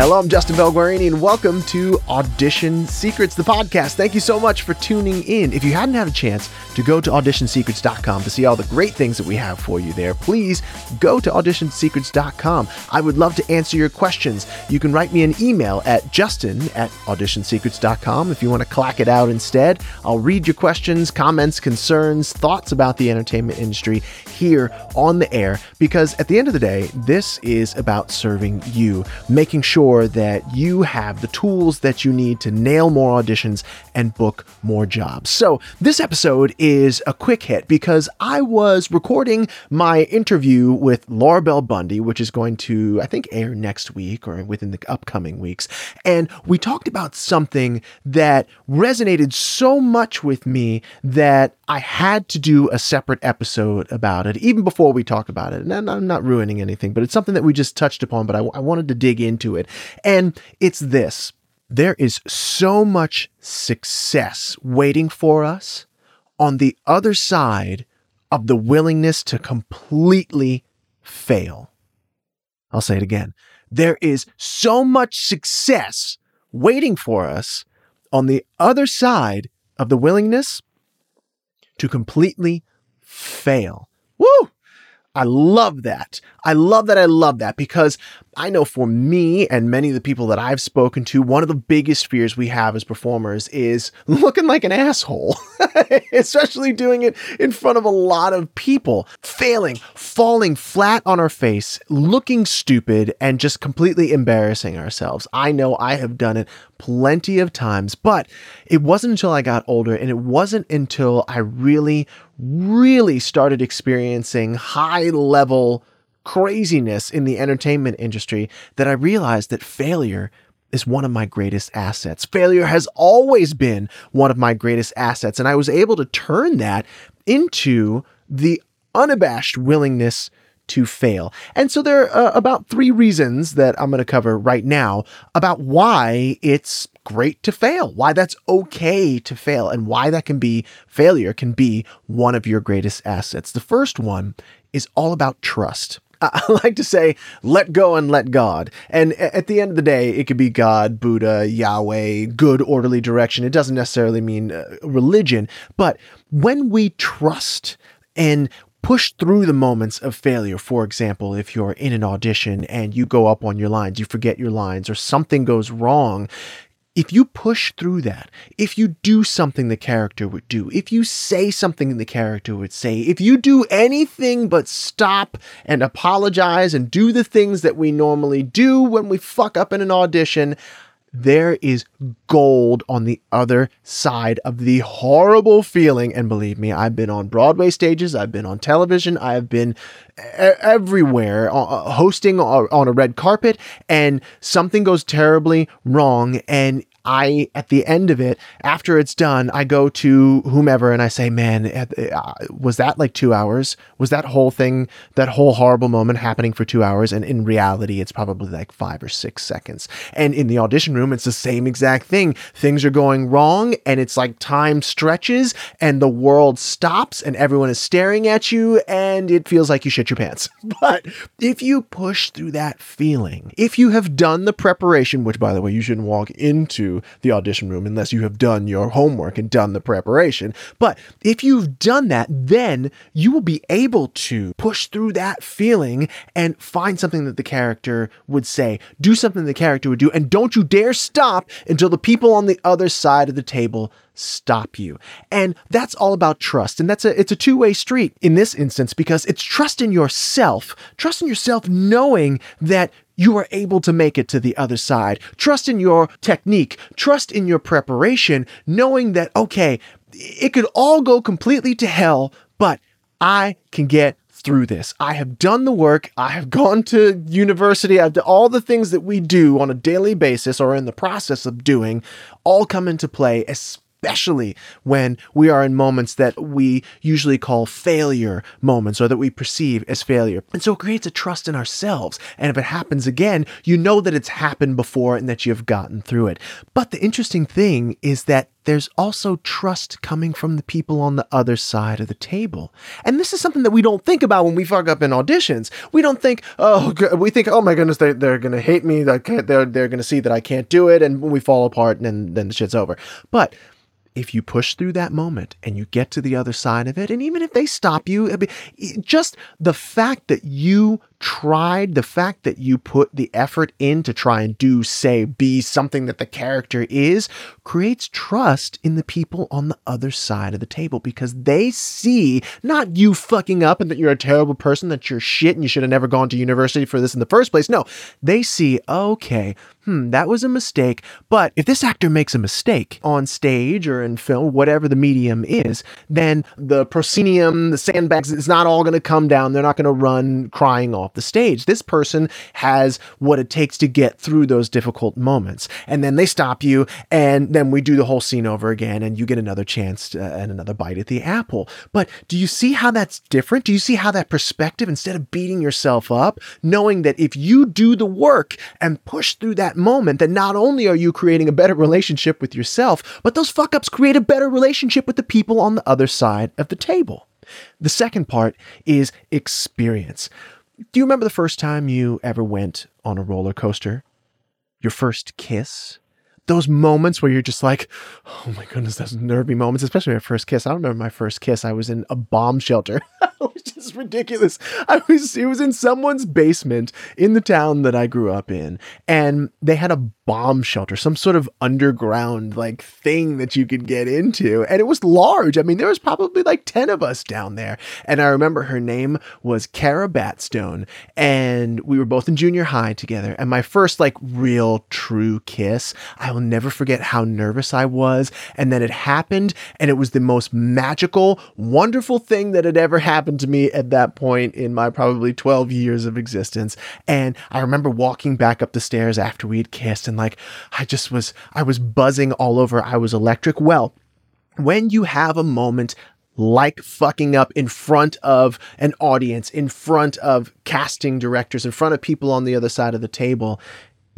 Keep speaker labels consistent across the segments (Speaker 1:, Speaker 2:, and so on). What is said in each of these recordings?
Speaker 1: Hello, I'm Justin Belguarini, and welcome to Audition Secrets, the podcast. Thank you so much for tuning in. If you hadn't had a chance to go to auditionsecrets.com to see all the great things that we have for you there, please go to auditionsecrets.com. I would love to answer your questions. You can write me an email at justin at auditionsecrets.com if you want to clack it out instead. I'll read your questions, comments, concerns, thoughts about the entertainment industry here on the air because at the end of the day, this is about serving you, making sure that you have the tools that you need to nail more auditions and book more jobs. So, this episode is a quick hit because I was recording my interview with Laura Bell Bundy, which is going to, I think, air next week or within the upcoming weeks. And we talked about something that resonated so much with me that I had to do a separate episode about it, even before we talk about it. And I'm not ruining anything, but it's something that we just touched upon, but I, I wanted to dig into it. And it's this there is so much success waiting for us on the other side of the willingness to completely fail. I'll say it again. There is so much success waiting for us on the other side of the willingness to completely fail. Woo! I love that. I love that. I love that because I know for me and many of the people that I've spoken to, one of the biggest fears we have as performers is looking like an asshole, especially doing it in front of a lot of people, failing, falling flat on our face, looking stupid, and just completely embarrassing ourselves. I know I have done it plenty of times, but it wasn't until I got older and it wasn't until I really, really started experiencing high level craziness in the entertainment industry that I realized that failure is one of my greatest assets. Failure has always been one of my greatest assets. And I was able to turn that into the unabashed willingness to fail. And so there are uh, about three reasons that I'm going to cover right now about why it's great to fail, why that's okay to fail, and why that can be failure can be one of your greatest assets. The first one is all about trust. I like to say, let go and let God. And at the end of the day, it could be God, Buddha, Yahweh, good, orderly direction. It doesn't necessarily mean uh, religion. But when we trust and push through the moments of failure. For example, if you're in an audition and you go up on your lines, you forget your lines, or something goes wrong, if you push through that, if you do something the character would do, if you say something the character would say, if you do anything but stop and apologize and do the things that we normally do when we fuck up in an audition, there is gold on the other side of the horrible feeling. And believe me, I've been on Broadway stages, I've been on television, I've been everywhere uh, uh, hosting on a red carpet, and something goes terribly wrong. And I, at the end of it, after it's done, I go to whomever and I say, man, uh, was that like two hours? Was that whole thing, that whole horrible moment happening for two hours? And in reality, it's probably like five or six seconds. And in the audition room, it's the same exact thing. Things are going wrong and it's like time stretches and the world stops and everyone is staring at you and it feels like you shit your pants. But if you push through that feeling, if you have done the preparation, which by the way, you shouldn't walk into the audition room unless you have done your homework and done the preparation. But if you've done that, then you will be able to push through that feeling and find something that the character would say, do something the character would do, and don't you dare stop until the people on the other side of the table stop you. And that's all about trust. And that's a it's a two-way street in this instance because it's trust in yourself. Trust in yourself knowing that you are able to make it to the other side. Trust in your technique, trust in your preparation, knowing that okay, it could all go completely to hell, but I can get through this. I have done the work. I have gone to university. I've done all the things that we do on a daily basis or in the process of doing all come into play, especially especially when we are in moments that we usually call failure moments or that we perceive as failure. And so it creates a trust in ourselves. And if it happens again, you know that it's happened before and that you've gotten through it. But the interesting thing is that there's also trust coming from the people on the other side of the table. And this is something that we don't think about when we fuck up in auditions. We don't think, oh, we think, oh my goodness, they, they're going to hate me. They're, they're going to see that I can't do it. And we fall apart and then, then the shit's over. But if you push through that moment and you get to the other side of it, and even if they stop you, just the fact that you tried, the fact that you put the effort in to try and do, say, be something that the character is, creates trust in the people on the other side of the table because they see not you fucking up and that you're a terrible person, that you're shit and you should have never gone to university for this in the first place. No, they see, okay, hmm, that was a mistake. But if this actor makes a mistake on stage or in film, whatever the medium is, then the proscenium, the sandbags, it's not all going to come down. They're not going to run crying off off the stage. This person has what it takes to get through those difficult moments. And then they stop you, and then we do the whole scene over again, and you get another chance to, uh, and another bite at the apple. But do you see how that's different? Do you see how that perspective, instead of beating yourself up, knowing that if you do the work and push through that moment, that not only are you creating a better relationship with yourself, but those fuck ups create a better relationship with the people on the other side of the table. The second part is experience. Do you remember the first time you ever went on a roller coaster? Your first kiss? Those moments where you're just like, oh my goodness, those nervy moments, especially my first kiss. I don't remember my first kiss. I was in a bomb shelter. it was just ridiculous. I was it was in someone's basement in the town that I grew up in, and they had a bomb shelter, some sort of underground like thing that you could get into, and it was large. I mean, there was probably like ten of us down there, and I remember her name was Kara Batstone, and we were both in junior high together. And my first like real true kiss, I will never forget how nervous I was, and then it happened, and it was the most magical, wonderful thing that had ever happened to me at that point in my probably 12 years of existence. And I remember walking back up the stairs after we had kissed and like, I just was, I was buzzing all over. I was electric. Well, when you have a moment like fucking up in front of an audience, in front of casting directors, in front of people on the other side of the table,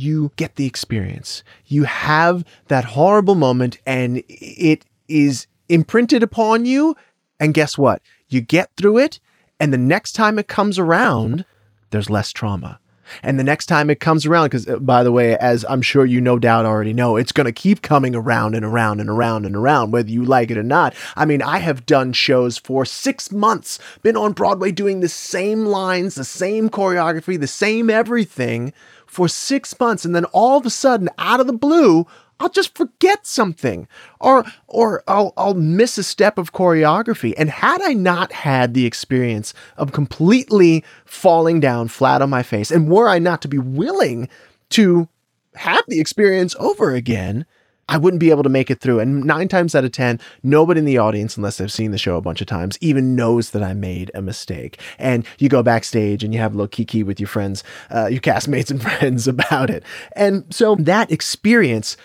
Speaker 1: you get the experience. You have that horrible moment and it is imprinted upon you. And guess what? you get through it, and the next time it comes around, there's less trauma. And the next time it comes around, because uh, by the way, as I'm sure you no doubt already know, it's going to keep coming around and around and around and around, whether you like it or not. I mean, I have done shows for six months, been on Broadway doing the same lines, the same choreography, the same everything for six months. And then all of a sudden, out of the blue, I'll just forget something or or I'll I'll miss a step of choreography. And had I not had the experience of completely falling down flat on my face and were I not to be willing to have the experience over again, I wouldn't be able to make it through. And nine times out of 10, nobody in the audience, unless they've seen the show a bunch of times, even knows that I made a mistake. And you go backstage and you have a little kiki with your friends, uh, your castmates and friends about it. And so that experience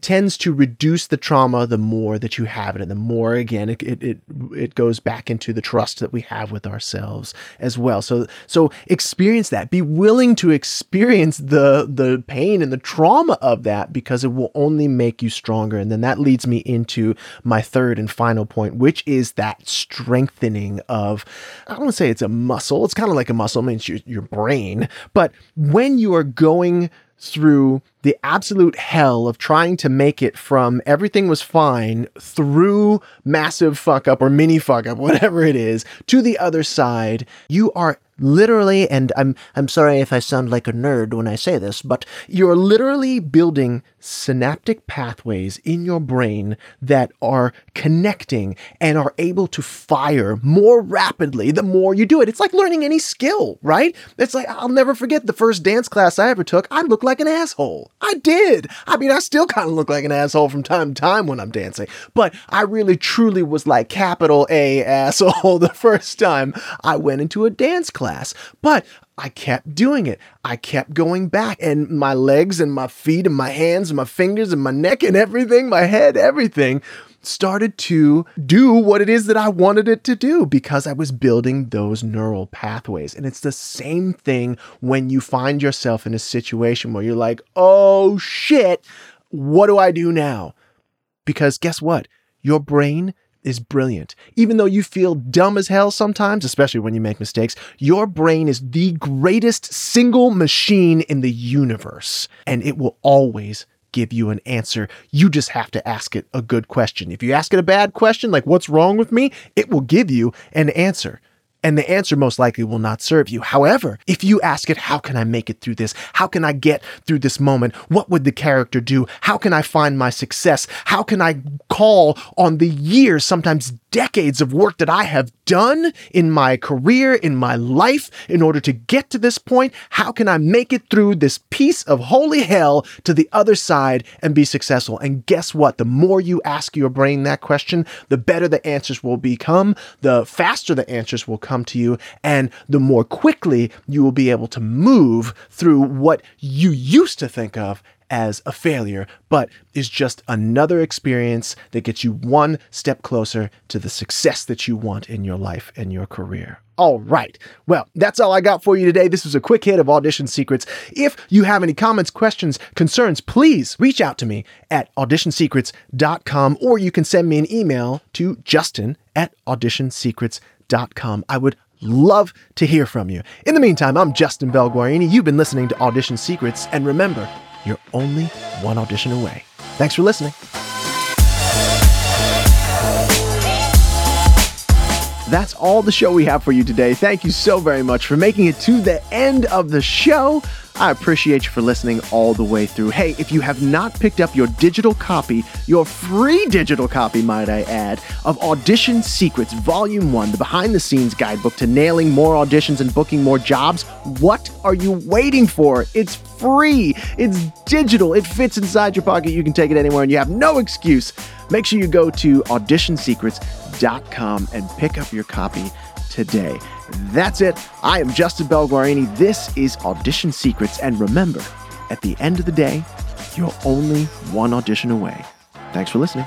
Speaker 1: tends to reduce the trauma the more that you have it and the more again it, it it it goes back into the trust that we have with ourselves as well. So so experience that. Be willing to experience the the pain and the trauma of that because it will only make you stronger. And then that leads me into my third and final point which is that strengthening of i don't want to say it's a muscle it's kind of like a muscle I means your, your brain but when you are going through the absolute hell of trying to make it from everything was fine through massive fuck up or mini fuck up, whatever it is, to the other side, you are literally, and I'm I'm sorry if I sound like a nerd when I say this, but you're literally building synaptic pathways in your brain that are connecting and are able to fire more rapidly the more you do it. It's like learning any skill, right? It's like I'll never forget the first dance class I ever took. I looked like an asshole. I did. I mean, I still kind of look like an asshole from time to time when I'm dancing, but I really truly was like capital A asshole the first time I went into a dance class. But I kept doing it. I kept going back, and my legs and my feet and my hands and my fingers and my neck and everything, my head, everything started to do what it is that I wanted it to do because I was building those neural pathways. And it's the same thing when you find yourself in a situation where you're like, oh shit, what do I do now? Because guess what? Your brain is brilliant. Even though you feel dumb as hell sometimes, especially when you make mistakes, your brain is the greatest single machine in the universe, and it will always give you an answer. You just have to ask it a good question. If you ask it a bad question, like what's wrong with me, it will give you an answer and the answer most likely will not serve you. However, if you ask it, how can I make it through this? How can I get through this moment? What would the character do? How can I find my success? How can I call on the years, sometimes decades of work that I have done in my career, in my life, in order to get to this point? How can I make it through this piece of holy hell to the other side and be successful? And guess what? The more you ask your brain that question, the better the answers will become, the faster the answers will come to you, and the more quickly you will be able to move through what you used to think of as a failure, but is just another experience that gets you one step closer to the success that you want in your life and your career. All right. Well, that's all I got for you today. This was a quick hit of audition secrets. If you have any comments, questions, concerns, please reach out to me at auditionsecrets.com or you can send me an email to justin at auditionsecrets.com. I would love to hear from you. In the meantime, I'm Justin Belguarini. You've been listening to Audition Secrets, and remember, you're only one audition away. Thanks for listening. That's all the show we have for you today. Thank you so very much for making it to the end of the show. I appreciate you for listening all the way through. Hey, if you have not picked up your digital copy, your free digital copy, might I add, of Audition Secrets Volume 1, the behind the scenes guidebook to nailing more auditions and booking more jobs, what are you waiting for? It's free, it's digital, it fits inside your pocket. You can take it anywhere and you have no excuse. Make sure you go to auditionsecrets.com and pick up your copy today. That's it. I am Justin Belguarini. This is Audition Secrets. And remember, at the end of the day, you're only one audition away. Thanks for listening.